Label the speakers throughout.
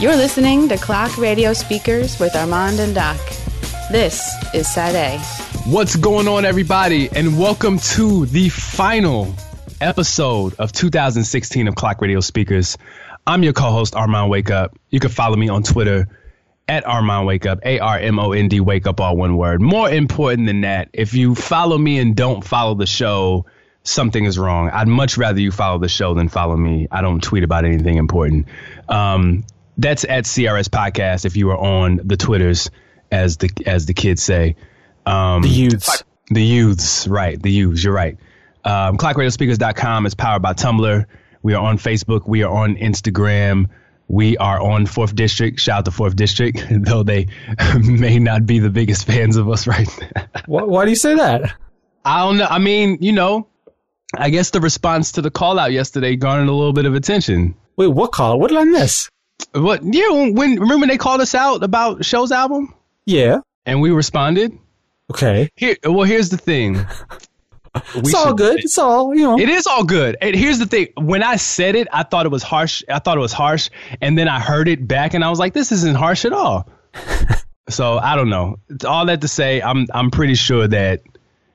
Speaker 1: You're listening to Clock Radio Speakers with Armond and Doc. This is Side A.
Speaker 2: What's going on, everybody, and welcome to the final episode of 2016 of Clock Radio Speakers. I'm your co-host Armond Wake Up. You can follow me on Twitter at Armond Wake Up, A R M O N D Wake Up, all one word. More important than that, if you follow me and don't follow the show, something is wrong. I'd much rather you follow the show than follow me. I don't tweet about anything important. Um, that's at CRS Podcast if you are on the Twitters, as the as the kids say. Um,
Speaker 3: the youths.
Speaker 2: The youths, right. The youths, you're right. Um, ClockRadioSpeakers.com is powered by Tumblr. We are on Facebook. We are on Instagram. We are on Fourth District. Shout out to Fourth District, though they may not be the biggest fans of us right now.
Speaker 3: Why, why do you say that?
Speaker 2: I don't know. I mean, you know, I guess the response to the call out yesterday garnered a little bit of attention.
Speaker 3: Wait, what call? What did I miss?
Speaker 2: What? Yeah, when remember when they called us out about Sho's album
Speaker 3: Yeah.
Speaker 2: and we responded.
Speaker 3: Okay.
Speaker 2: Here, well, here's the thing.
Speaker 3: It's all good. It's all, you know.
Speaker 2: It is all good. And here's the thing: when I said it, I thought it was harsh. I thought it was harsh, and then I heard it back, and I was like, "This isn't harsh at all." so I don't know. It's all that to say, I'm I'm pretty sure that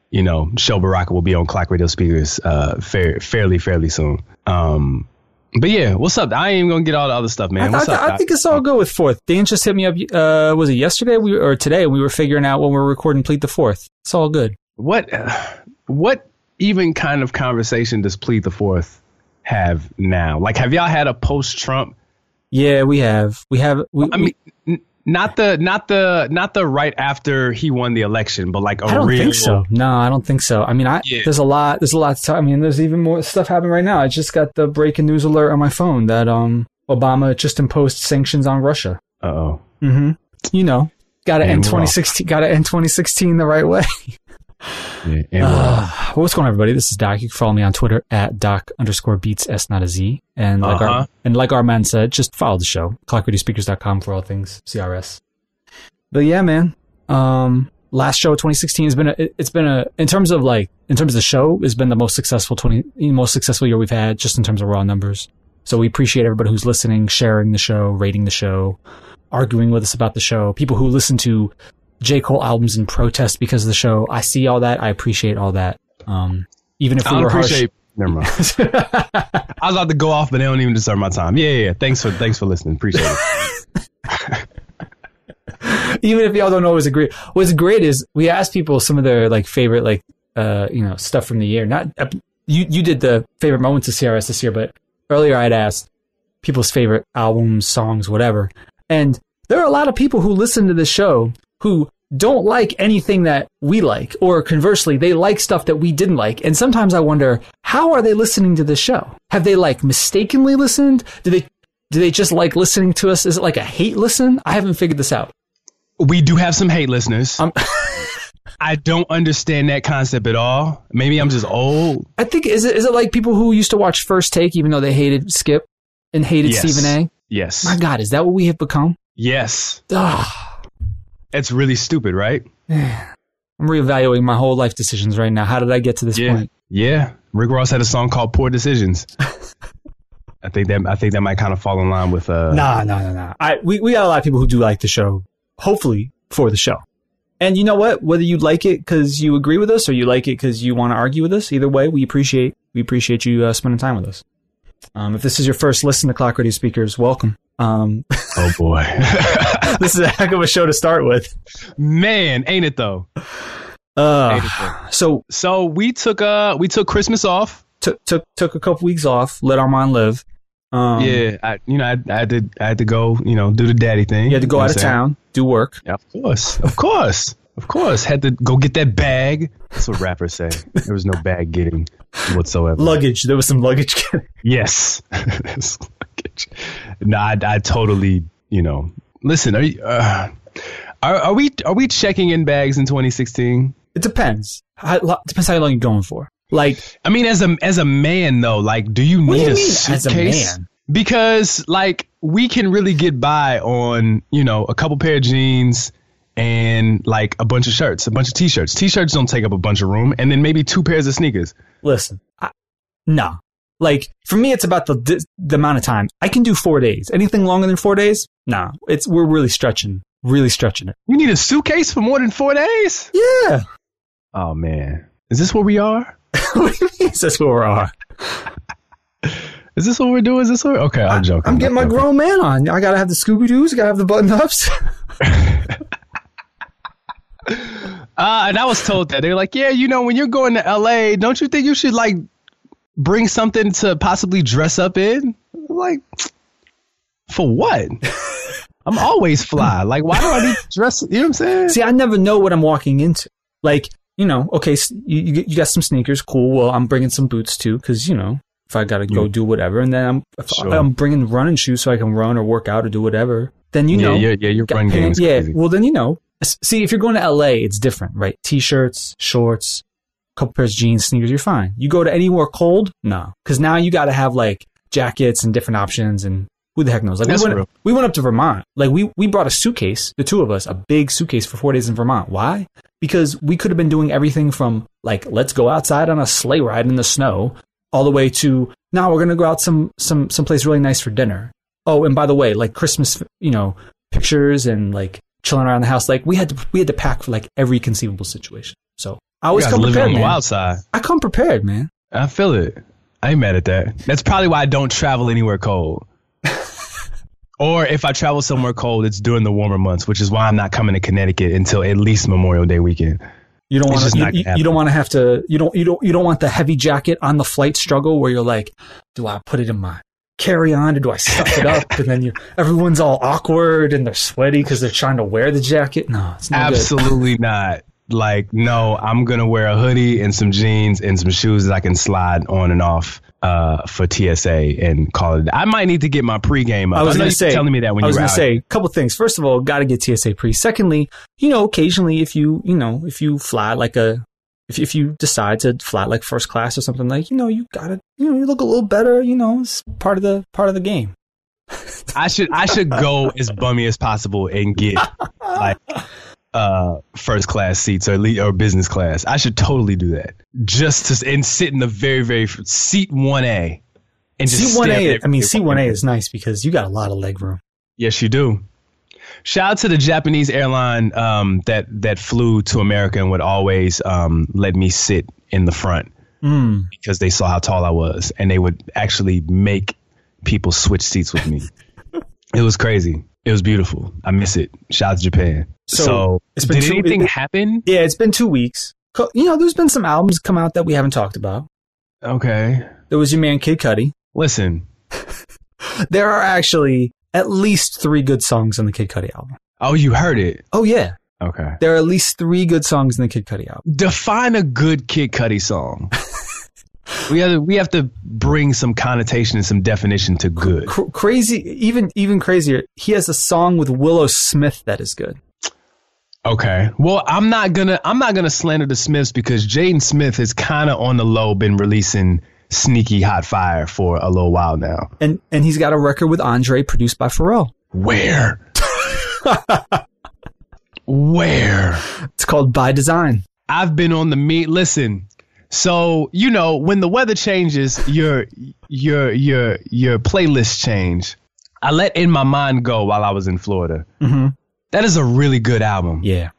Speaker 2: you know Sho Baraka will be on Clock Radio speakers uh, fair, fairly fairly soon. Um, but yeah, what's up? I ain't even gonna get all the other stuff,
Speaker 3: I,
Speaker 2: man. What's
Speaker 3: I-
Speaker 2: up?
Speaker 3: I think it's all good with fourth. Dan just hit me up. Uh, was it yesterday we, or today? We were figuring out when we were recording Plead the Fourth. It's all good.
Speaker 2: what what even kind of conversation does Plead the Fourth have now? Like, have y'all had a post Trump?
Speaker 3: Yeah, we have. We have. We,
Speaker 2: I mean, not the not the not the right after he won the election, but like a
Speaker 3: I don't
Speaker 2: real.
Speaker 3: think so. No, I don't think so. I mean, I
Speaker 2: Yeah.
Speaker 3: there's a lot. There's a lot. To talk. I mean, there's even more stuff happening right now. I just got the breaking news alert on my phone that um Obama just imposed sanctions on Russia.
Speaker 2: Uh oh.
Speaker 3: Mm-hmm. You know, got to end 2016. Got to end 2016 the right way.
Speaker 2: Yeah, and.
Speaker 3: Uh, what's going on, everybody? This is Doc. You can follow me on Twitter at Doc underscore beats S not a Z. And like
Speaker 2: Uh-huh.
Speaker 3: our and like our man said, just follow the show. ClockRadioSpeakers.com for all things CRS. But yeah, man. Um, last show of 2016 has been a, it- it's been a in terms of like in terms of the show has been the most successful 20 most successful year we've had just in terms of raw numbers. So we appreciate everybody who's listening, sharing the show, rating the show, arguing with us about the show. People who listen to J. Cole albums in protest because of the show. I see all that. I appreciate all that. Um, even if
Speaker 2: I
Speaker 3: we
Speaker 2: don't
Speaker 3: were harsh.
Speaker 2: appreciate. Never mind. I was about to go off, but they don't even deserve my time. Yeah, yeah. yeah. Thanks for thanks for listening. Appreciate it.
Speaker 3: even if y'all don't always agree. What's great is we asked people some of their like favorite like uh you know stuff from the year. Not uh, you you did the favorite moments of CRS this year, but earlier I'd asked people's favorite albums, songs, whatever. And there are a lot of people who listen to this show who don't like anything that we like, or conversely, they like stuff that we didn't like. And sometimes I wonder, how are they listening to this show? Have they like mistakenly listened? Do they do they just like listening to us? Is it like a hate listen? I haven't figured this out.
Speaker 2: We do have some hate listeners.
Speaker 3: Um,
Speaker 2: I don't understand that concept at all. Maybe I'm just old.
Speaker 3: I think is it is it like people who used to watch First Take even though they hated Skip and hated
Speaker 2: Yes.
Speaker 3: Stephen A.
Speaker 2: Yes.
Speaker 3: My God, is that what we have become?
Speaker 2: Yes.
Speaker 3: Ugh.
Speaker 2: It's really stupid, right?
Speaker 3: I'm reevaluating my whole life decisions right now. How did I get to this
Speaker 2: Yeah.
Speaker 3: point?
Speaker 2: Yeah. Rick Ross had a song called "Poor Decisions." I think that I think that might kind of fall in line with uh.
Speaker 3: Nah, no, no, no. I we we got a lot of people who do like the show, hopefully for the show. And you know what? Whether you like it because you agree with us or you like it because you want to argue with us, either way, we appreciate we appreciate you uh, spending time with us. Um, if this is your first listen to Clock Radio Speakers, welcome. Um,
Speaker 2: Oh boy.
Speaker 3: this is a heck of a show to start with.
Speaker 2: Man, ain't it though?
Speaker 3: Uh, so
Speaker 2: So we took uh we took Christmas off.
Speaker 3: took took took a couple weeks off, let Armond live. Um,
Speaker 2: yeah, I you know I, I had to I had to go you know do the daddy thing.
Speaker 3: you had to go
Speaker 2: You know
Speaker 3: out of
Speaker 2: saying?
Speaker 3: town, do work.
Speaker 2: Yeah, of course, of course, of course. Had to go get that bag. That's what rappers say. There was no bag getting whatsoever.
Speaker 3: Luggage. There was some luggage.
Speaker 2: Yes. No, I, I totally, you know. Listen, are you, uh, are, are we are we checking in bags in 2016?
Speaker 3: it depends. How, depends how long you're going for. Like,
Speaker 2: I mean, as a as a man though, like, do you need
Speaker 3: do you
Speaker 2: a
Speaker 3: mean, as a
Speaker 2: suitcase?
Speaker 3: man?
Speaker 2: Because like we can really get by on you know a couple pair of jeans and like a bunch of shirts, a bunch of t-shirts. T-shirts don't take up a bunch of room, and then maybe two pairs of sneakers.
Speaker 3: listen, I, no, Like for me, it's about the the amount of time. I can do four days. Anything longer than four days, nah. It's we're really stretching, really stretching it.
Speaker 2: You need a suitcase for more than four days?
Speaker 3: Yeah.
Speaker 2: Oh man. Is this where we are?
Speaker 3: what do you? That's where we are.
Speaker 2: Is this what we're doing? Is this what okay, I'm joking.
Speaker 3: I'm getting my
Speaker 2: Okay.
Speaker 3: grown man on. I gotta have the Scooby Doo's. Gotta have the button ups.
Speaker 2: Uh, and I was told that they're like, yeah, you know, when you're going to LA, don't you think you should like bring something to possibly dress up in? Like, for what? I'm always fly. Like, why do I need to dress? You know what I'm saying?
Speaker 3: See, I never know what I'm walking into. Like, you know, okay, s- you, you got some sneakers, cool. Well, I'm bringing some boots too, because you know, if I gotta go
Speaker 2: Mm.
Speaker 3: do whatever, and then I'm if
Speaker 2: Sure.
Speaker 3: I'm bringing running shoes so I can run or work out or do whatever. Then you
Speaker 2: yeah,
Speaker 3: know,
Speaker 2: yeah, yeah. Your
Speaker 3: got
Speaker 2: run game
Speaker 3: pants-
Speaker 2: is
Speaker 3: yeah.
Speaker 2: crazy.
Speaker 3: Well, then you know. See, if you're going to LA, it's different, right? T-shirts, shorts, couple pairs of jeans, sneakers, you're fine. You go to anywhere cold, no, because now you got to have like jackets and different options, and who the heck knows? Like
Speaker 2: That's
Speaker 3: we went,
Speaker 2: real.
Speaker 3: we went up to Vermont. Like we we brought a suitcase, the two of us, a big suitcase for four days in Vermont. Why? Because we could have been doing everything from like let's go outside on a sleigh ride in the snow, all the way to now we're gonna go out some some someplace really nice for dinner. Oh, and by the way, like Christmas, you know, pictures and like chilling around the house. Like we had to we had to pack for like every conceivable situation. So I always come prepared,
Speaker 2: on the
Speaker 3: man.
Speaker 2: wild side.
Speaker 3: I come prepared, man.
Speaker 2: I feel it. I ain't mad at that. That's probably why I don't travel anywhere cold. or if I travel somewhere cold, it's during the warmer months, which is why I'm not coming to Connecticut until at least Memorial Day weekend.
Speaker 3: You don't want to. You, you don't want to have to. You don't. You don't. You don't want the heavy jacket on the flight struggle where you're like, do I put it in my carry on or do I stuff it up? And then you, everyone's all awkward and they're sweaty because they're trying to wear the jacket. No, it's not good.
Speaker 2: Absolutely not. Like, no, I'm gonna wear a hoodie and some jeans and some shoes that I can slide on and off uh, for TSA and call it. I might need to get my pregame up.
Speaker 3: I was gonna say.
Speaker 2: telling me that when
Speaker 3: I was
Speaker 2: you were
Speaker 3: going to
Speaker 2: out.
Speaker 3: say a couple things. First of all, got to get TSA pre. Secondly, you know, occasionally if you, you know, if you fly like a, if if you decide to fly like first class or something like, you know, you got to, you know, you look a little better. You know, it's part of the part of the game.
Speaker 2: I should I should go as bummy as possible and get like uh first class seats or or business class. I should totally do that. Just to and sit in the very very seat 1A and just
Speaker 3: C one A. I mean. C one A is nice because you got a lot of leg room.
Speaker 2: Yes, you do. Shout out to the Japanese airline um, that that flew to America and would always um, let me sit in the front
Speaker 3: Mm.
Speaker 2: because they saw how tall I was, and they would actually make people switch seats with me. it was crazy. It was beautiful. I miss it. Shout out to Japan.
Speaker 3: So,
Speaker 2: So,
Speaker 3: it's been
Speaker 2: did
Speaker 3: two-
Speaker 2: anything
Speaker 3: it-
Speaker 2: happen?
Speaker 3: Yeah, it's been two weeks. You know, there's been some albums come out that we haven't talked about.
Speaker 2: Okay.
Speaker 3: There was your man Kid Cudi.
Speaker 2: Listen.
Speaker 3: There are actually at least three good songs on the Kid Cudi album.
Speaker 2: Oh, you heard it.
Speaker 3: Oh yeah,
Speaker 2: Okay.
Speaker 3: there are at least three good songs in the Kid Cudi album.
Speaker 2: Define a good Kid Cudi song. we have to, we have to bring some connotation and some definition to good.
Speaker 3: Cr- crazy, even even crazier. He has a song with Willow Smith that is good.
Speaker 2: Okay. Well, I'm not gonna I'm not gonna slander the Smiths because Jaden Smith has kind of on the low been releasing sneaky hot fire for a little while now.
Speaker 3: And and he's got a record with Andre produced by Pharrell.
Speaker 2: Where? Where?
Speaker 3: It's called By Design.
Speaker 2: I've been on the meat. Listen. So you know when the weather changes, your your your your playlist change. I let In My Mind go while I was in Florida.
Speaker 3: Mm-hmm.
Speaker 2: That is a really good album.
Speaker 3: Yeah.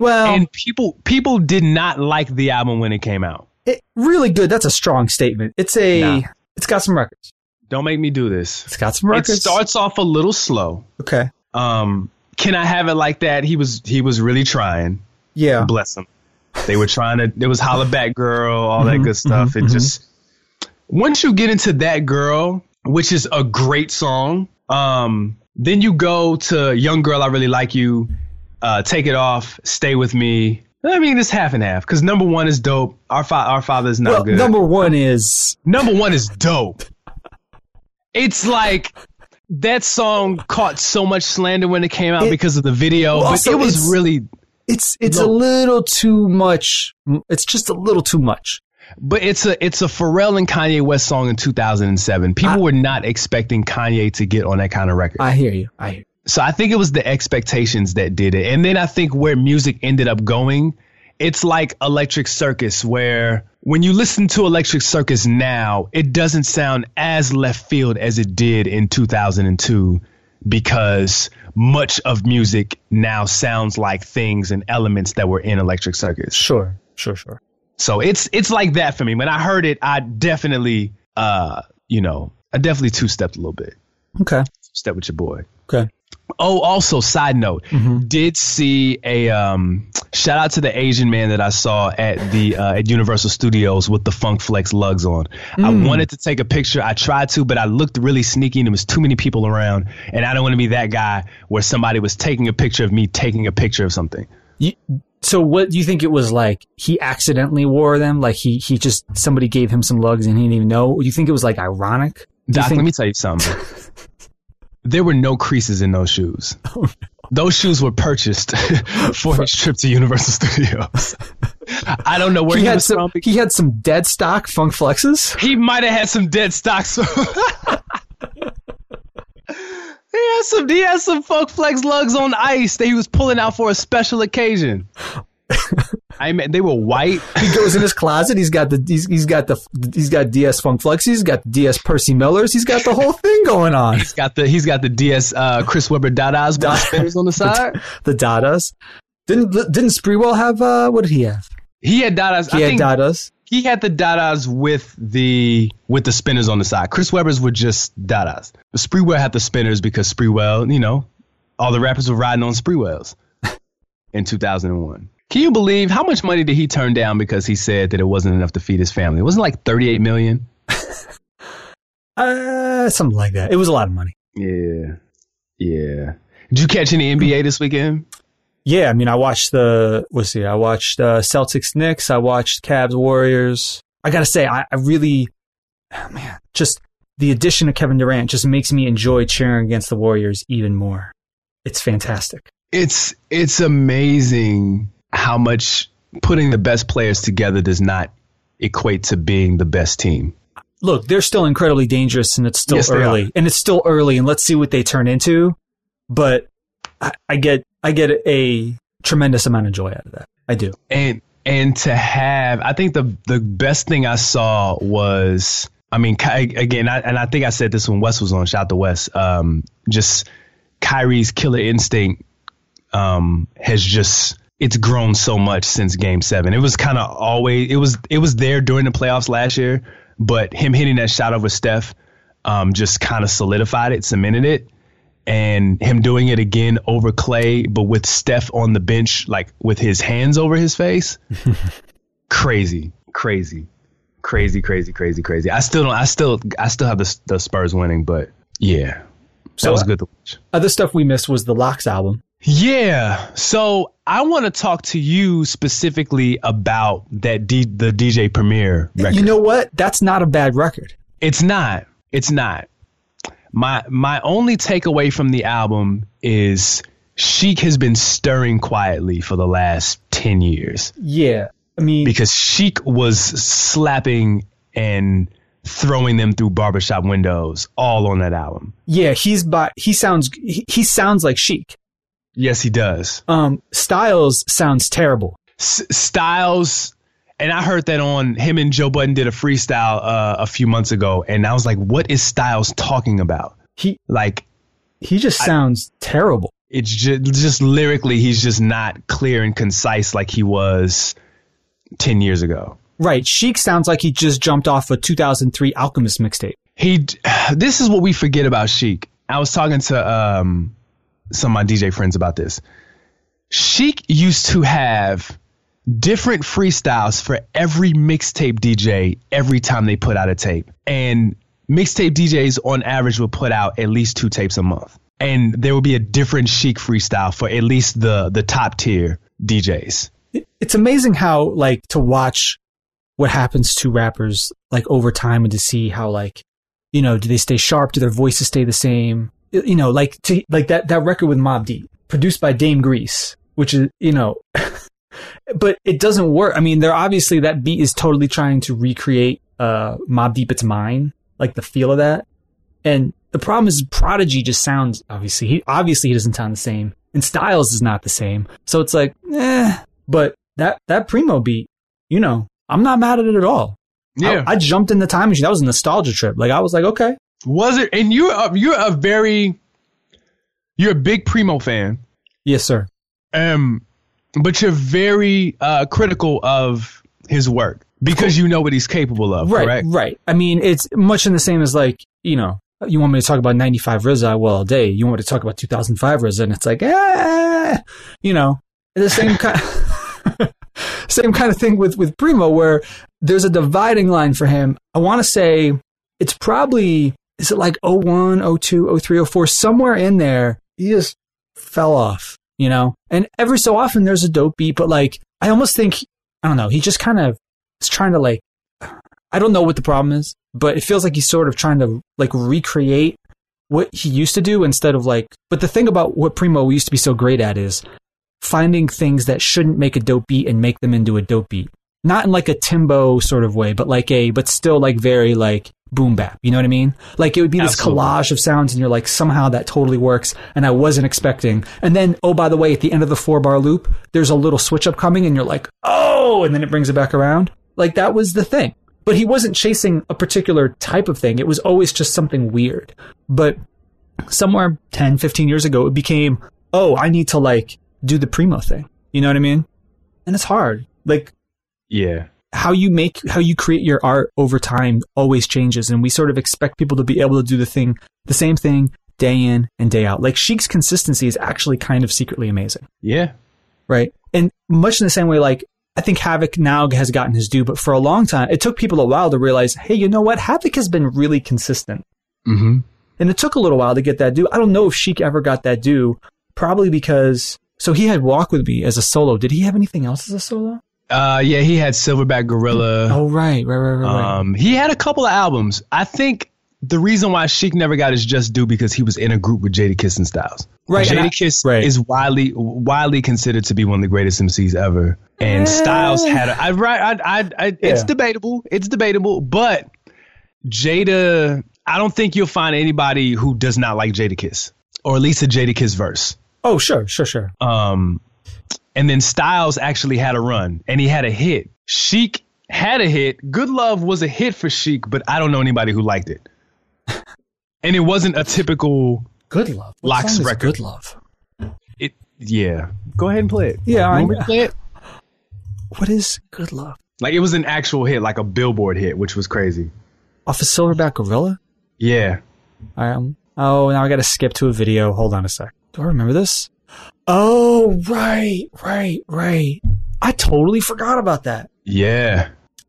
Speaker 3: Well,
Speaker 2: And people people did not like the album when it came out.
Speaker 3: it, really good. That's a strong statement. It's a.
Speaker 2: Nah.
Speaker 3: It's got some records.
Speaker 2: Don't make me do this.
Speaker 3: It's got some records.
Speaker 2: It starts off a little slow.
Speaker 3: okay.
Speaker 2: Um, can I have it like that? He was he was really trying.
Speaker 3: Yeah.
Speaker 2: Bless him. They were trying to. There was holla back girl, all that
Speaker 3: Mhm,
Speaker 2: good stuff. It
Speaker 3: mhm.
Speaker 2: just once you get into that girl, which is a great song. Um, then you go to young girl, I really like you. Uh, take it off, stay with me. I mean, it's half and half because number one is dope. Our fa- our father is not
Speaker 3: Well,
Speaker 2: good.
Speaker 3: number one is
Speaker 2: Number one is dope. It's like that song caught so much slander when it came out
Speaker 3: It-
Speaker 2: because of the video,
Speaker 3: Well,
Speaker 2: but it was really,
Speaker 3: it's it's
Speaker 2: No.
Speaker 3: a little too much. It's just a little too much.
Speaker 2: but it's a it's a Pharrell and Kanye West song in 2007. People
Speaker 3: I-
Speaker 2: were not expecting Kanye to get on that kind of record.
Speaker 3: I hear you. I hear. You.
Speaker 2: so I think it was the expectations that did it, and then I think where music ended up going it's like Electric Circus, where when you listen to Electric Circus now, it doesn't sound as left field as it did in 2002 because much of music now sounds like things and elements that were in Electric Circus.
Speaker 3: Sure, sure, sure.
Speaker 2: So it's it's like that for me. When I heard it, I definitely uh you know, I definitely two stepped a little bit.
Speaker 3: Okay.
Speaker 2: Step with your boy.
Speaker 3: Okay.
Speaker 2: Oh, also, side note, did see a um, shout out to the Asian man that I saw at the uh, at Universal Studios with the Funk Flex lugs on. I wanted to take a picture. I tried to, but I looked really sneaky, and there was too many people around, and I don't want to be that guy where somebody was taking a picture of me taking a picture of something.
Speaker 3: You, so what do you think it was like? He accidentally wore them? Like he, he just, somebody gave him some lugs and he didn't even know? Do you think it was like ironic?
Speaker 2: Doc,
Speaker 3: think-
Speaker 2: let me tell you something. there were no creases in those shoes. Oh, those shoes were purchased for his trip to Universal Studios. I don't know where
Speaker 3: he
Speaker 2: he,
Speaker 3: had
Speaker 2: was
Speaker 3: some,
Speaker 2: from.
Speaker 3: he had some dead stock funk flexes.
Speaker 2: He might have had some dead stocks. he had some. He had some Funk Flex lugs on ice that he was pulling out for a special occasion. I mean, they were white.
Speaker 3: He goes in his closet. He's got the he's, he's got the he's got DS Funk Flexies. He's got DS Percy Millers. He's got the whole thing going on.
Speaker 2: He's got the. He's got the DS uh, Chris Webber Dadas with spinners on the side.
Speaker 3: The Dadas. Didn't didn't Sprewell have uh what did he have?
Speaker 2: He had Dadas.
Speaker 3: He
Speaker 2: I
Speaker 3: had Dadas.
Speaker 2: he had the Dadas with the with the spinners on the side. Chris Webber's were just Dadas. Sprewell had the spinners because Sprewell, you know, all the rappers were riding on Sprewells in 2001. Can you believe how much money did he turn down because he said that it wasn't enough to feed his family? It wasn't like 38 million.
Speaker 3: Uh, something like that. It was a lot of money.
Speaker 2: Yeah, yeah. Did you catch any NBA this weekend?
Speaker 3: Yeah, I mean, I watched the let's see, I watched uh, Celtics Knicks. I watched Cavs Warriors. I gotta say, I, I really, oh, man, just the addition of Kevin Durant just makes me enjoy cheering against the Warriors even more. It's fantastic.
Speaker 2: It's it's amazing how much putting the best players together does not equate to being the best team.
Speaker 3: Look, they're still incredibly dangerous, and it's still
Speaker 2: Yes,
Speaker 3: early, and it's still early, and let's see what they turn into. But I, I get, I get a tremendous amount of joy out of that. I do.
Speaker 2: and and to have i think the the best thing i saw was i mean Ky- again I, and i think i said this when wes was on shout out to wes um just kyrie's killer instinct um has just it's grown so much since game seven it was kind of always it was it was there during the playoffs last year but him hitting that shot over steph um just kind of solidified it cemented it and him doing it again over Clay, but with Steph on the bench, like with his hands over his face. crazy, crazy, crazy, crazy, crazy, crazy. I still don't. I still, I still have the, the Spurs winning, but yeah, that
Speaker 3: So,
Speaker 2: was
Speaker 3: uh,
Speaker 2: good to watch.
Speaker 3: Other stuff we missed was the LOX album.
Speaker 2: Yeah. So I want to talk to you specifically about that D, the DJ Premier record.
Speaker 3: You know what? That's not a bad record.
Speaker 2: It's not. It's not. My my only takeaway from the album is Sheek has been stirring quietly for the last ten years
Speaker 3: Yeah. I mean,
Speaker 2: because Sheek was slapping and throwing them through barbershop windows all on that album.
Speaker 3: yeah, he's by, he sounds, he, he sounds like Sheek.
Speaker 2: Yes, he does.
Speaker 3: Um, Styles sounds terrible.
Speaker 2: S- Styles, and I heard that on him and Joe Budden did a freestyle uh, a few months ago, and I was like, what is Styles talking about?
Speaker 3: He,
Speaker 2: Like,
Speaker 3: he just sounds terrible.
Speaker 2: it's just just lyrically he's just not clear and concise like he was 10 years ago
Speaker 3: Right. Sheek sounds like he just jumped off a 2003 Alchemist mixtape.
Speaker 2: he this is what we forget about Sheek. I was talking to um some of my DJ friends about this Sheek used to have different freestyles for every mixtape DJ every time they put out a tape and mixtape DJs on average would put out at least two tapes a month and there would be a different Sheek freestyle for at least the the top tier DJs
Speaker 3: It's amazing how, like, to watch what happens to rappers, like, over time and to see how, like, you know, do they stay sharp? Do their voices stay the same? You know, like, to, like that, that record with Mobb Deep, produced by Dame Grease, which is, you know, but it doesn't work. I mean, they're obviously, that beat is totally trying to recreate, uh, Mobb Deep It's Mine, like the feel of that. And the problem is Prodigy just sounds, obviously, he, obviously he doesn't sound the same. And Styles is not the same. So it's like, eh. But that that Primo beat, you know, I'm not mad at it at all.
Speaker 2: Yeah.
Speaker 3: I, I jumped in the time machine. That was a nostalgia trip. Like I was like, okay,
Speaker 2: was it? And you're a, you're a very you're a big Primo fan.
Speaker 3: yes, sir.
Speaker 2: Um, but you're very uh, critical of his work because you know what he's capable of,
Speaker 3: Right,
Speaker 2: correct?
Speaker 3: right. I mean, it's much in the same as like, you know, you want me to talk about 95 RZA, well, all day. You want me to talk about 2005 RZA, and it's like, eh, you know, the same kind, same kind of thing with, with Primo, where there's a dividing line for him. I want to say it's probably, is it like 01, 02, 03, 04, somewhere in there, he just fell off, you know? And every so often there's a dope beat, but like, I almost think, I don't know, he just kind of is trying to like, I don't know what the problem is, but it feels like he's sort of trying to like recreate what he used to do instead of like. But the thing about what Primo used to be so great at is finding things that shouldn't make a dope beat and make them into a dope beat. Not in like a Timbo sort of way, but like a, but still like very like boom bap. You know what I mean? Like it would be this
Speaker 2: Absolutely.
Speaker 3: collage of sounds and you're like, somehow that totally works. And I wasn't expecting. And then, oh, by the way, at the end of the four bar loop, there's a little switch up coming and you're like, oh, and then it brings it back around. Like that was the thing. But he wasn't chasing a particular type of thing. It was always just something weird. But somewhere 10, 15 years ago, it became, oh, I need to like do the primo thing. You know what I mean? And it's hard. Like
Speaker 2: Yeah.
Speaker 3: How you make, how you create your art over time always changes. And we sort of expect people to be able to do the thing, the same thing day in and day out. Like Sheek's consistency is actually kind of secretly amazing.
Speaker 2: Yeah.
Speaker 3: Right. And much in the same way, like, I think Havoc now has gotten his due, but for a long time, it took people a while to realize, hey, you know what? Havoc has been really consistent.
Speaker 2: Mm-hmm.
Speaker 3: And it took a little while to get that due. I don't know if Sheek ever got that due, probably because, so he had Walk With Me as a solo. Did he have anything else as a solo?
Speaker 2: Uh, yeah, he had Silverback Gorilla.
Speaker 3: Oh, right, right, right, right. right.
Speaker 2: Um, he had a couple of albums. I think the reason why Sheek never got his just due because he was in a group with Jadakiss and Styles.
Speaker 3: Right, and I-
Speaker 2: Jadakiss
Speaker 3: right.
Speaker 2: is widely widely considered to be one of the greatest MCs ever, and Styles had a. I right. I, I, I it's
Speaker 3: Yeah.
Speaker 2: debatable. It's debatable, but Jada. I don't think you'll find anybody who does not like Jadakiss, or at least a Jadakiss verse.
Speaker 3: oh, sure, sure, sure.
Speaker 2: Um, and then Styles actually had a run and he had a hit. Sheek had a hit. Good Love was a hit for Sheek, but I don't know anybody who liked it. and it wasn't a typical.
Speaker 3: Good Love. What
Speaker 2: LOX
Speaker 3: song is
Speaker 2: record.
Speaker 3: Good Love.
Speaker 2: It yeah. Go ahead and play it.
Speaker 3: Yeah, I-
Speaker 2: You want me to play it?
Speaker 3: What is Good Love?
Speaker 2: Like it was an actual hit, like a Billboard hit, which was crazy.
Speaker 3: Off of Silverback Gorilla?
Speaker 2: Yeah.
Speaker 3: Um, oh, now I got to skip to a video. Hold on a sec. Do I remember this? Oh, right, right, right. I totally forgot about that.
Speaker 2: Yeah.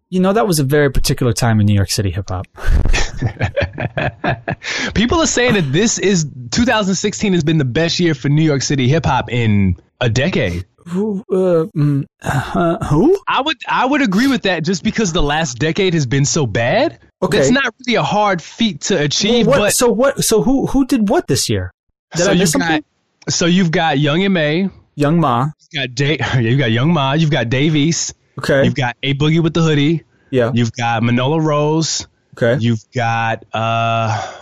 Speaker 3: You know, that was a very particular time in New York City hip hop.
Speaker 2: People are saying that this is 2016 has been the best year for New York City hip hop in a decade.
Speaker 3: Who? Uh, mm, uh, who?
Speaker 2: I would I would agree with that just because the last decade has been so bad.
Speaker 3: Okay.
Speaker 2: It's not really a hard feat to achieve,
Speaker 3: What-
Speaker 2: but
Speaker 3: so what? So who? Who did what this year? Did
Speaker 2: so
Speaker 3: I miss something?
Speaker 2: got so you've got Young and May, you've
Speaker 3: Young Ma.
Speaker 2: got Day, you've got Young Ma, you've got Dave East,
Speaker 3: Okay.
Speaker 2: you've got A Boogie with the hoodie,
Speaker 3: yeah.
Speaker 2: you've got Manolo Rose,
Speaker 3: Okay.
Speaker 2: you've got uh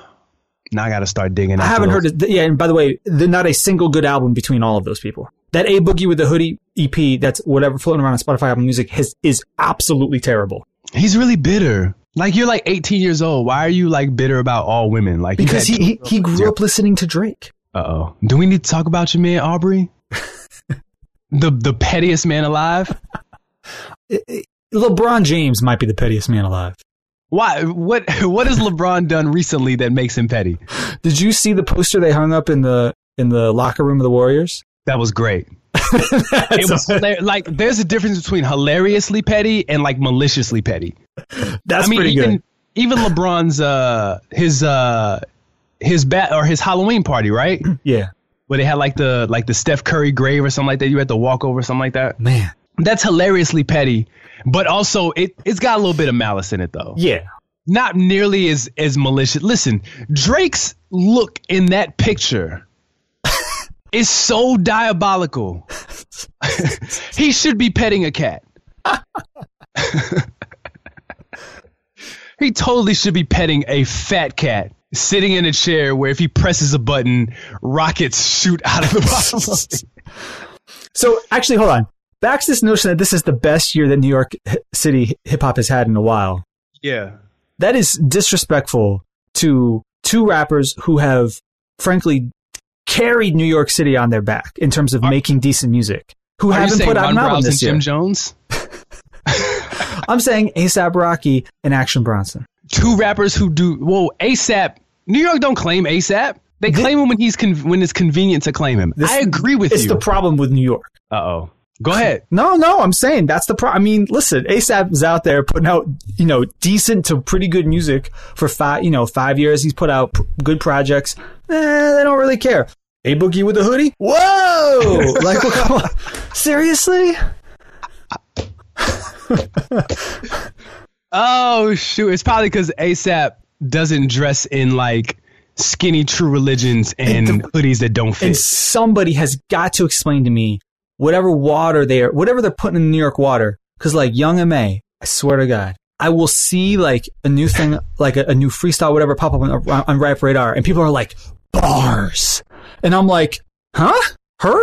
Speaker 2: now I got to start digging.
Speaker 3: I haven't heard
Speaker 2: those.
Speaker 3: it. Yeah, and by the way, there's not a single good album between all of those people. That A Boogie with the Hoodie EP, that's whatever floating around on Spotify Apple Music, has, is absolutely terrible.
Speaker 2: He's really bitter. Like you're like 18 years old. Why are you like bitter about all women? Like
Speaker 3: Because he, he, he grew up listening to Drake.
Speaker 2: Uh-oh. Do we need to talk about your man Aubrey? the the pettiest man alive?
Speaker 3: LeBron James might be the pettiest man alive.
Speaker 2: Why what what has LeBron done recently that makes him petty?
Speaker 3: Did you see the poster they hung up in the in the locker room of the Warriors?
Speaker 2: That was great. It was hilar- like there's a difference between hilariously petty and like maliciously petty.
Speaker 3: That's
Speaker 2: I mean
Speaker 3: pretty
Speaker 2: even
Speaker 3: good.
Speaker 2: even LeBron's uh his uh his bat or his Halloween party, right?
Speaker 3: Yeah,
Speaker 2: Where they had like the like the Steph Curry grave or something like that. You had to walk over or something like that.
Speaker 3: man.
Speaker 2: That's hilariously petty, but also it it's got a little bit of malice in it though.
Speaker 3: Yeah,
Speaker 2: Not nearly as as malicious. Listen, Drake's look in that picture is so diabolical. he should be petting a cat. he totally should be petting a fat cat sitting in a chair where if he presses a button, rockets shoot out of the bottom of it.
Speaker 3: So actually, hold on. back to this notion that this is the best year that New York City hip hop has had in a while.
Speaker 2: Yeah.
Speaker 3: That is disrespectful to two rappers who have, frankly, carried New York City on their back in terms of
Speaker 2: Are-
Speaker 3: making decent music. Who
Speaker 2: Are
Speaker 3: haven't
Speaker 2: saying
Speaker 3: put out
Speaker 2: Ron
Speaker 3: an album
Speaker 2: Browse and
Speaker 3: this year?
Speaker 2: Jim Jones?
Speaker 3: I'm saying ASAP Rocky and Action Bronson.
Speaker 2: Two rappers who do well. ASAP. New York don't claim ASAP. They claim him when he's con- when it's convenient to claim him.
Speaker 3: This-
Speaker 2: I agree with
Speaker 3: It's
Speaker 2: you.
Speaker 3: It's the problem with New York.
Speaker 2: uh oh. Go ahead.
Speaker 3: No, no, I'm saying that's the problem. I mean, listen, ASAP is out there putting out, you know, decent to pretty good music for five, you know, five years. He's put out p- good projects. Eh, they don't really care. A Boogie with a hoodie? Whoa! like, well, come on. Seriously?
Speaker 2: Oh shoot! It's probably because ASAP doesn't dress in like skinny True Religions and
Speaker 3: And the-
Speaker 2: hoodies that don't fit.
Speaker 3: And somebody has got to explain to me whatever water they are, whatever they're putting in New York water. Cause like Young M.A., I swear to God, I will see like a new thing, like a, a new freestyle, whatever pop up on, on Rap Radar and people are like, bars. And I'm like, huh? Her?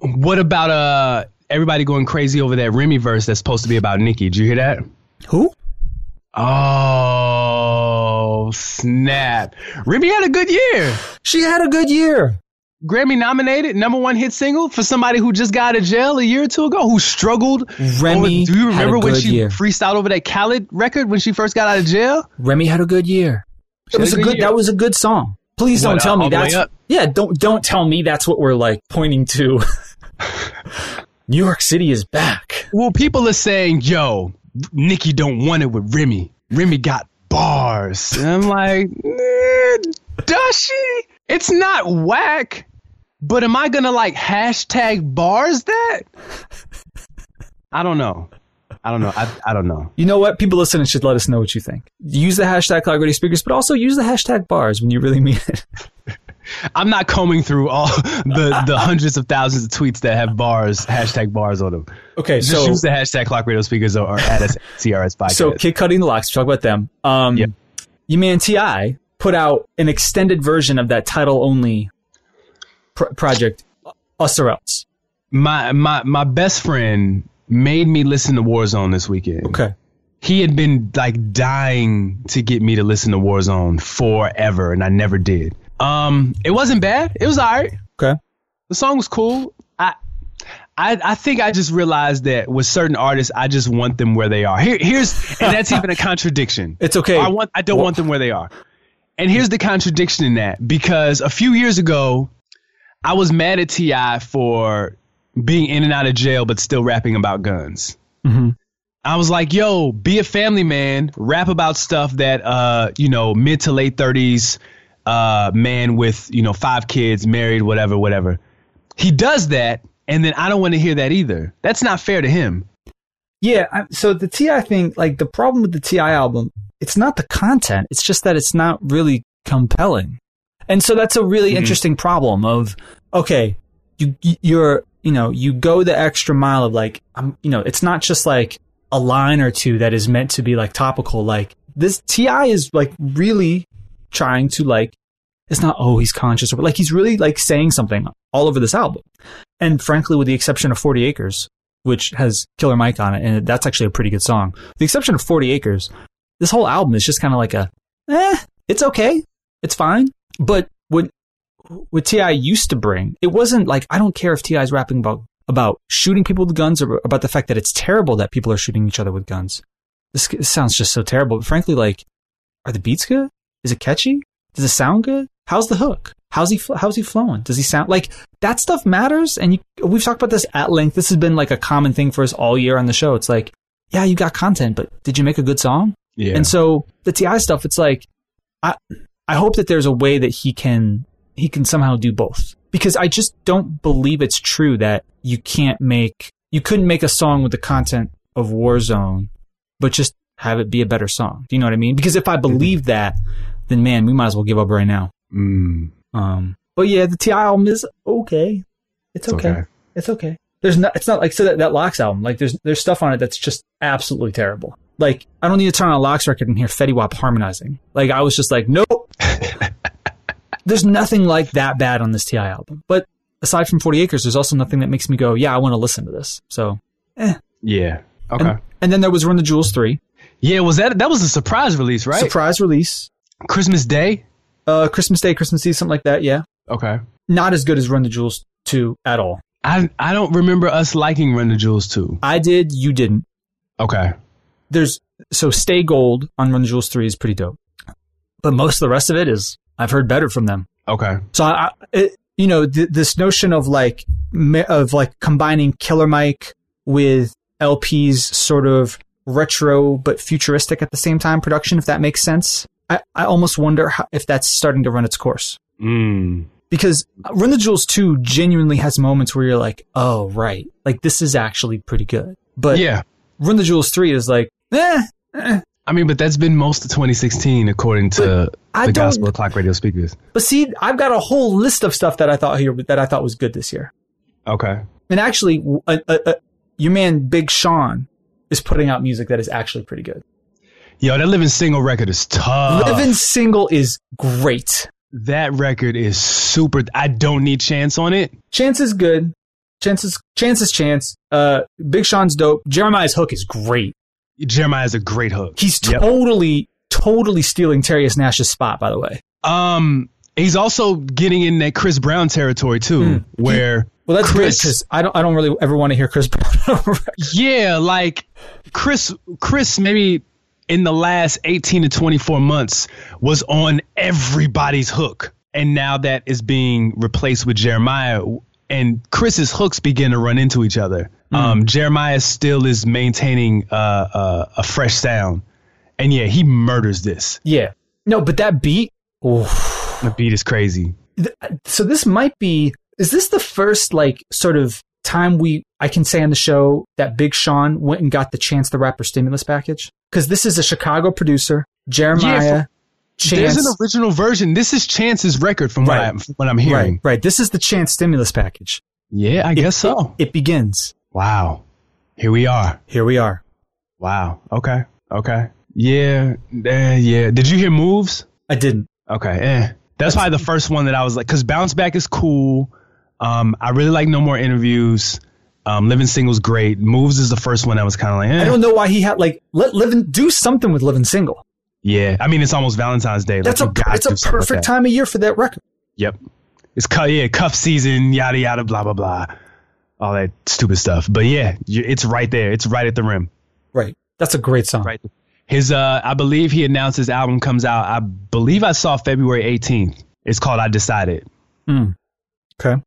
Speaker 2: What about uh everybody going crazy over that Remy verse that's supposed to be about Nicki? Did you hear that?
Speaker 3: Who?
Speaker 2: Oh snap! Remy had a good year.
Speaker 3: She had a good year.
Speaker 2: Grammy nominated, number one hit single for somebody who just got out of jail a year or two ago, who struggled.
Speaker 3: Remy
Speaker 2: over- do you remember when she
Speaker 3: year.
Speaker 2: freestyled over that Khaled record when she first got out of jail?
Speaker 3: Remy had a good year.
Speaker 2: She
Speaker 3: It was a good,
Speaker 2: good
Speaker 3: that was a good song. Please don't tell
Speaker 2: uh,
Speaker 3: me
Speaker 2: All the Way
Speaker 3: that's, yeah, don't, don't tell me that's what we're like pointing to. New York City is back.
Speaker 2: Well, people are saying, "Yo, Nicki don't want it with Remy. Remy got bars." And I'm like, "Does she? It's not whack." But am I gonna like hashtag bars that? I don't know. I don't know. I, I don't know.
Speaker 3: You know what? People listening should let us know what you think. Use the hashtag Cloud Speakers, but also use the hashtag bars when you really mean it.
Speaker 2: I'm not combing through all the, the hundreds of thousands of tweets that have bars, hashtag bars on them.
Speaker 3: Okay,
Speaker 2: Just
Speaker 3: so
Speaker 2: use the hashtag clock radio speakers or, or add us CRS podcast.
Speaker 3: so Kid Cutting the Locks. Talk about them. Um,
Speaker 2: Yeah.
Speaker 3: you man T.I. put out an extended version of that title only pr- project, Us or Else.
Speaker 2: my my my best friend made me listen to Warzone this weekend.
Speaker 3: Okay,
Speaker 2: He had been like dying to get me to listen to Warzone forever, and I never did. Um, it wasn't bad. It was alright.
Speaker 3: okay.
Speaker 2: The song was cool. I, I, I think I just realized that with certain artists, I just want them where they are. Here, here's, and that's even a contradiction.
Speaker 3: It's okay.
Speaker 2: I want, I don't want them where they are. And here's the contradiction in that because a few years ago, I was mad at T.I. for being in and out of jail, but still rapping about guns.
Speaker 3: Mhm.
Speaker 2: I was like, yo, be a family man, rap about stuff that, uh, you know, mid to late 30s, uh, man with, you know, five kids, married, whatever, whatever. He does that, and then I don't want to hear that either. That's not fair to him.
Speaker 3: Yeah, I, so the T.I. thing, like the problem with the T.I. album, it's not the content. It's just that it's not really compelling, and so that's a really interesting problem. Of okay, you you're you know you go the extra mile of like I'm you know it's not just like a line or two that is meant to be like topical. Like this T.I. is like really trying to like it's not oh he's conscious or like he's really like saying something all over this album. And frankly, with the exception of Forty Acres, which has Killer Mike on it, and that's actually a pretty good song. With the exception of 40 Acres, this whole album is just kind of like a, eh, it's okay, it's fine. But what what T.I. used to bring, it wasn't like I don't care if T.I.'s rapping about about shooting people with guns or about the fact that it's terrible that people are shooting each other with guns. This, this sounds just so terrible. But frankly, like, are the beats good? Is it catchy? Does it sound good? How's the hook? How's he fl- how's he flowing? Does he sound like that stuff matters? And you, we've talked about this at length. This has been like a common thing for us all year on the show. It's like, yeah, you got content, but did you make a good song?
Speaker 2: Yeah.
Speaker 3: And so the T.I. stuff, it's like, I I hope that there's a way that he can he can somehow do both because I just don't believe it's true that you can't make you couldn't make a song with the content of Warzone, but just have it be a better song. Do you know what I mean? Because if I mm-hmm. believe that, then man, we might as well give up right now.
Speaker 2: Mm,
Speaker 3: Um, but yeah, the T.I. album is okay. It's
Speaker 2: it's
Speaker 3: okay.
Speaker 2: okay.
Speaker 3: It's okay. There's not. It's not like so that that LOX album. Like there's there's stuff on it that's just absolutely terrible. Like I don't need to turn on a LOX record and hear Fetty Wap harmonizing. Like I was just like, nope. there's nothing like that bad on this T.I. album. But aside from 40 Acres, there's also nothing that makes me go, yeah, I want to listen to this. So
Speaker 2: Yeah. Okay.
Speaker 3: And, and then there was Run the Jewels three,
Speaker 2: yeah, was that that was a surprise release, right?
Speaker 3: surprise release,
Speaker 2: Christmas Day.
Speaker 3: uh, Christmas Day, Christmas Eve, something like that. Yeah,
Speaker 2: Okay.
Speaker 3: not as good as Run the Jewels two at all.
Speaker 2: I I don't remember us liking Run the Jewels two.
Speaker 3: I did, you didn't.
Speaker 2: Okay.
Speaker 3: There's so Stay Gold on Run the Jewels three is pretty dope, but most of the rest of it is I've heard better from them.
Speaker 2: Okay.
Speaker 3: So I, I it, you know, th- this notion of like of like combining Killer Mike with El-P's sort of retro but futuristic at the same time production, if that makes sense. I, I almost wonder how, if that's starting to run its course
Speaker 2: Mm.
Speaker 3: because Run the Jewels 2 genuinely has moments where you're like, oh, right. Like this is actually pretty good. But
Speaker 2: Yeah.
Speaker 3: Run the Jewels 3 is like, eh, eh.
Speaker 2: I mean, but that's been most of 2016 according to
Speaker 3: I
Speaker 2: the Gospel of Clock Radio speakers.
Speaker 3: But see, I've got a whole list of stuff that I thought here that I thought was good this year.
Speaker 2: Okay.
Speaker 3: And actually, uh, uh, uh, your man Big Sean is putting out music that is actually pretty good.
Speaker 2: Yo, that living single record is tough.
Speaker 3: Living Single is great.
Speaker 2: that record is super. I don't need chance on it.
Speaker 3: Chance is good. Chance is, Chance is Chance. Uh, Big Sean's dope. Jeremiah's hook is great.
Speaker 2: Jeremiah has a great hook.
Speaker 3: He's
Speaker 2: Yep.
Speaker 3: totally, totally stealing Terius Nash's spot, by the way.
Speaker 2: Um, he's also getting in that Chris Brown territory too,
Speaker 3: Hmm.
Speaker 2: where
Speaker 3: Well, that's
Speaker 2: Chris-
Speaker 3: because I don't, I don't really ever want to hear Chris Brown.
Speaker 2: yeah, like Chris, Chris maybe in the last 18 to 24 months was on everybody's hook. And now that is being replaced with Jeremiah and Chris's hooks begin to run into each other. Um, Jeremiah still is maintaining uh, uh, a fresh sound. And yeah, he murders this.
Speaker 3: yeah. No, but that beat. oof.
Speaker 2: The beat is crazy.
Speaker 3: so this might be is this the first like sort of time we I can say on the show that Big Sean went and got the Chance the Rapper stimulus package because this is a Chicago producer Jeremiah
Speaker 2: There's
Speaker 3: Chance There's
Speaker 2: an original version. This is Chance's record from what, I'm, from what I'm
Speaker 3: right
Speaker 2: hearing.
Speaker 3: right this is the Chance stimulus package
Speaker 2: Yeah, I guess so.
Speaker 3: it begins
Speaker 2: Wow. Here we are.
Speaker 3: here we are
Speaker 2: Wow. Okay. Okay. Yeah. Eh, yeah. Did you hear moves?
Speaker 3: I didn't
Speaker 2: Okay. Eh. That's probably the first one that I was like, because bounce back is cool. Um, I really like no more interviews. Um, living single's great. Moves is the first one I was kind of like, eh.
Speaker 3: I don't know why he had like let living do something with living single
Speaker 2: yeah. I mean, it's almost Valentine's Day.
Speaker 3: That's
Speaker 2: you
Speaker 3: a it's a
Speaker 2: do something with
Speaker 3: perfect
Speaker 2: that.
Speaker 3: time of year for that record
Speaker 2: Yep. It's cu- yeah, cuff season, yada yada, blah blah blah, all that stupid stuff. But yeah, you, it's right there. It's right at the rim.
Speaker 3: right that's a great song
Speaker 2: Right. His uh, I believe he announced his album comes out. I believe I saw February 18th. It's called I Decided.
Speaker 3: Mm. okay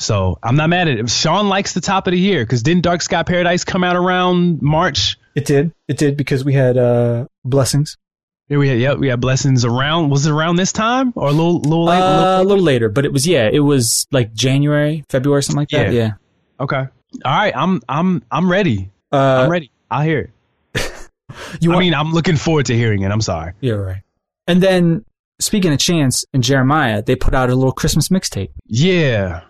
Speaker 2: So I'm not mad at it. Sean likes the top of the year because didn't Dark Sky Paradise come out around March?
Speaker 3: it did it did because we had uh blessings
Speaker 2: Yeah, we had yeah, we had blessings around. Was it around this time or a little little late? a little-
Speaker 3: Uh, a little later, but it was yeah, it was like January, February, something like that.
Speaker 2: Yeah.
Speaker 3: Yeah.
Speaker 2: okay. All right. I'm I'm I'm ready.
Speaker 3: Uh,
Speaker 2: I'm ready. I'll hear it.
Speaker 3: you
Speaker 2: I
Speaker 3: want,
Speaker 2: mean, I'm looking forward to hearing it. I'm sorry.
Speaker 3: yeah, right. And then speaking of Chance and Jeremiah, they put out a little Christmas mixtape.
Speaker 2: Yeah.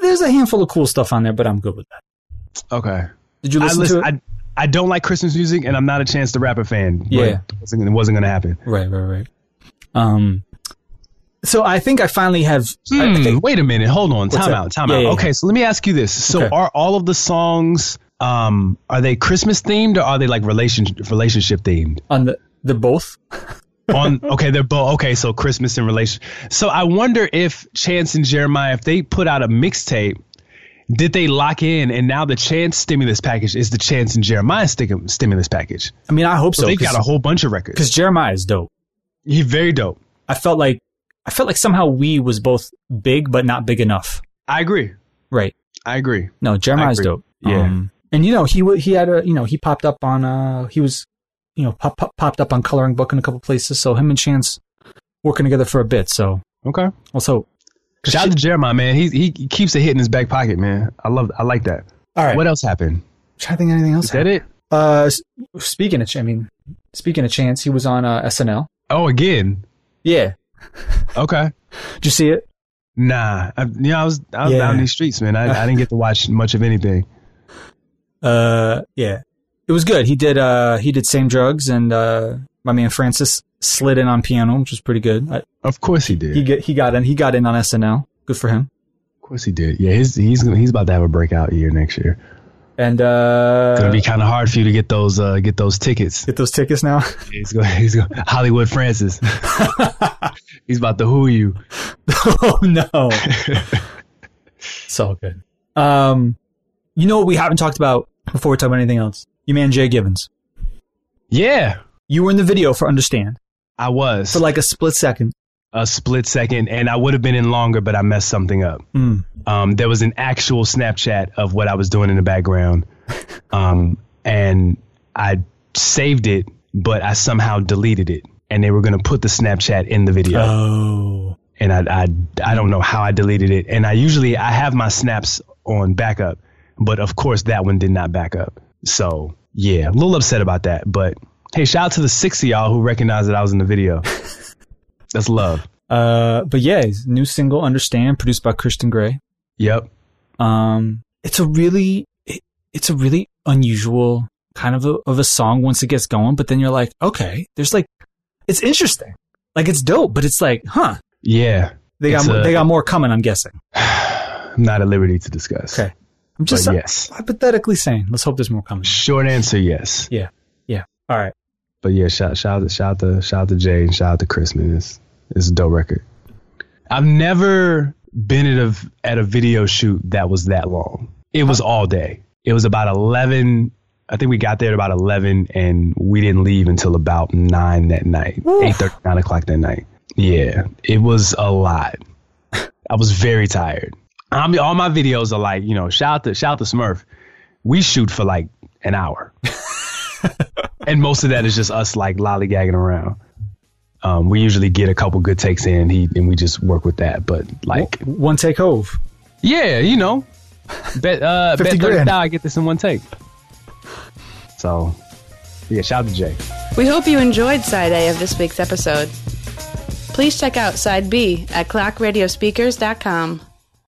Speaker 3: There's a handful of cool stuff on there, but I'm good with that.
Speaker 2: Okay.
Speaker 3: Did you
Speaker 2: I
Speaker 3: listen,
Speaker 2: listen.
Speaker 3: to it?
Speaker 2: I I don't like Christmas music, and I'm not a Chance the Rapper fan. but
Speaker 3: Yeah.
Speaker 2: it wasn't, wasn't going to happen.
Speaker 3: right, right, right. Um, so I think I finally have. I- I
Speaker 2: Hmm,
Speaker 3: think-
Speaker 2: wait a minute. Hold on. Time
Speaker 3: that?
Speaker 2: out. Time
Speaker 3: Yeah,
Speaker 2: out.
Speaker 3: yeah,
Speaker 2: okay, so let me ask you this. So
Speaker 3: Okay.
Speaker 2: are all of the songs um are they Christmas themed or are they like relation relationship themed?
Speaker 3: on the the both.
Speaker 2: On okay, they're both okay, so Christmas in relation. So I wonder if Chance and Jeremiah if they put out a mixtape did they lock in and now the Chance stimulus package is the Chance and Jeremiah stim- stimulus package?
Speaker 3: I mean, I hope
Speaker 2: So
Speaker 3: so.
Speaker 2: they got a whole bunch of records.
Speaker 3: because Jeremiah is dope.
Speaker 2: He's very dope.
Speaker 3: I felt like I felt like somehow we was both big, but not big enough.
Speaker 2: I agree.
Speaker 3: Right.
Speaker 2: I agree.
Speaker 3: No, Jeremiah's
Speaker 2: agree.
Speaker 3: dope.
Speaker 2: Yeah.
Speaker 3: Um, and you know, he he had a you know he popped up on uh he was you know pop, pop, popped up on coloring book in a couple places. So him and Chance working together for a bit. So
Speaker 2: Okay.
Speaker 3: also,
Speaker 2: Shout out to Jeremiah, man. He he keeps a hit in his back pocket, man. I love I like that.
Speaker 3: all right.
Speaker 2: What else happened?
Speaker 3: I think anything else.
Speaker 2: Is that it?
Speaker 3: Uh, speaking of, I mean, speaking of Chance, he was on uh, SNL.
Speaker 2: Oh, again.
Speaker 3: Yeah.
Speaker 2: Okay.
Speaker 3: Did you see it?
Speaker 2: Nah. I, you know, I was I was
Speaker 3: Yeah.
Speaker 2: out in these streets, man. I, I didn't get to watch much of anything.
Speaker 3: Uh, yeah. It was good. He did uh he did same drugs, and uh my man Francis slid in on piano, which was pretty good. I,
Speaker 2: Of course he did.
Speaker 3: he get he got in he got in on SNL. Good for him.
Speaker 2: of course he did. Yeah, he's he's he's about to have a breakout year next year.
Speaker 3: And uh,
Speaker 2: Gonna be kind of hard for you to get those uh, get those tickets.
Speaker 3: get those tickets now.
Speaker 2: He's going. He's going. Hollywood Francis. he's about to who you.
Speaker 3: oh no. it's all good. Um, you know what we haven't talked about before we talk about anything else? Your man Jay Gibbons.
Speaker 2: Yeah,
Speaker 3: You were in the video for Understand
Speaker 2: I was
Speaker 3: for like a split second.
Speaker 2: a split second, and I would have been in longer, but I messed something up.
Speaker 3: Mm.
Speaker 2: Um, there was an actual Snapchat of what I was doing in the background, um, and I saved it, but I somehow deleted it, and they were gonna put the Snapchat in the video.
Speaker 3: Oh.
Speaker 2: and I, I I don't know how I deleted it. And I usually I have my snaps on backup, but of course that one did not back up. So yeah, a little upset about that. But hey, shout out to the six of y'all who recognized that I was in the video. That's love.
Speaker 3: Uh, but yeah, new single Understand, produced by Christian Grey.
Speaker 2: Yep.
Speaker 3: Um, it's a really, it, it's a really unusual kind of a, of a song once it gets going. But then you're like, okay, there's like, it's interesting, like it's dope, but it's like, huh?
Speaker 2: Yeah.
Speaker 3: They got
Speaker 2: a-
Speaker 3: they got more coming. I'm guessing.
Speaker 2: I'm not at liberty to discuss.
Speaker 3: Okay. I'm
Speaker 2: But
Speaker 3: just uh,
Speaker 2: yes.
Speaker 3: hypothetically saying. Let's hope there's more coming.
Speaker 2: Short answer, yes.
Speaker 3: Yeah. Yeah. All right.
Speaker 2: But yeah, shout shout out shout out to shout out to Jay and shout out to Chris, man. It's it's a dope record. I've never been at a at a video shoot that was that long. It was all day. It was about eleven. I think we got there at about eleven, and we didn't leave until about nine that night, eight thirty, nine o'clock that night. Yeah, it was a lot. I was very tired. I mean, all my videos are like, you know, shout out to shout out to Smurf. We shoot for like an hour and most of that is just us like lollygagging around. Um, we usually get a couple good takes in, he and we just work with that. But like,
Speaker 3: One take Hov.
Speaker 2: yeah, you know, bet uh,
Speaker 3: 50
Speaker 2: bet thirty
Speaker 3: grand.
Speaker 2: I get this in one take. So, yeah, shout out to Jay.
Speaker 1: We hope you enjoyed side A of this week's episode. Please check out side B at clockradiospeakers.com.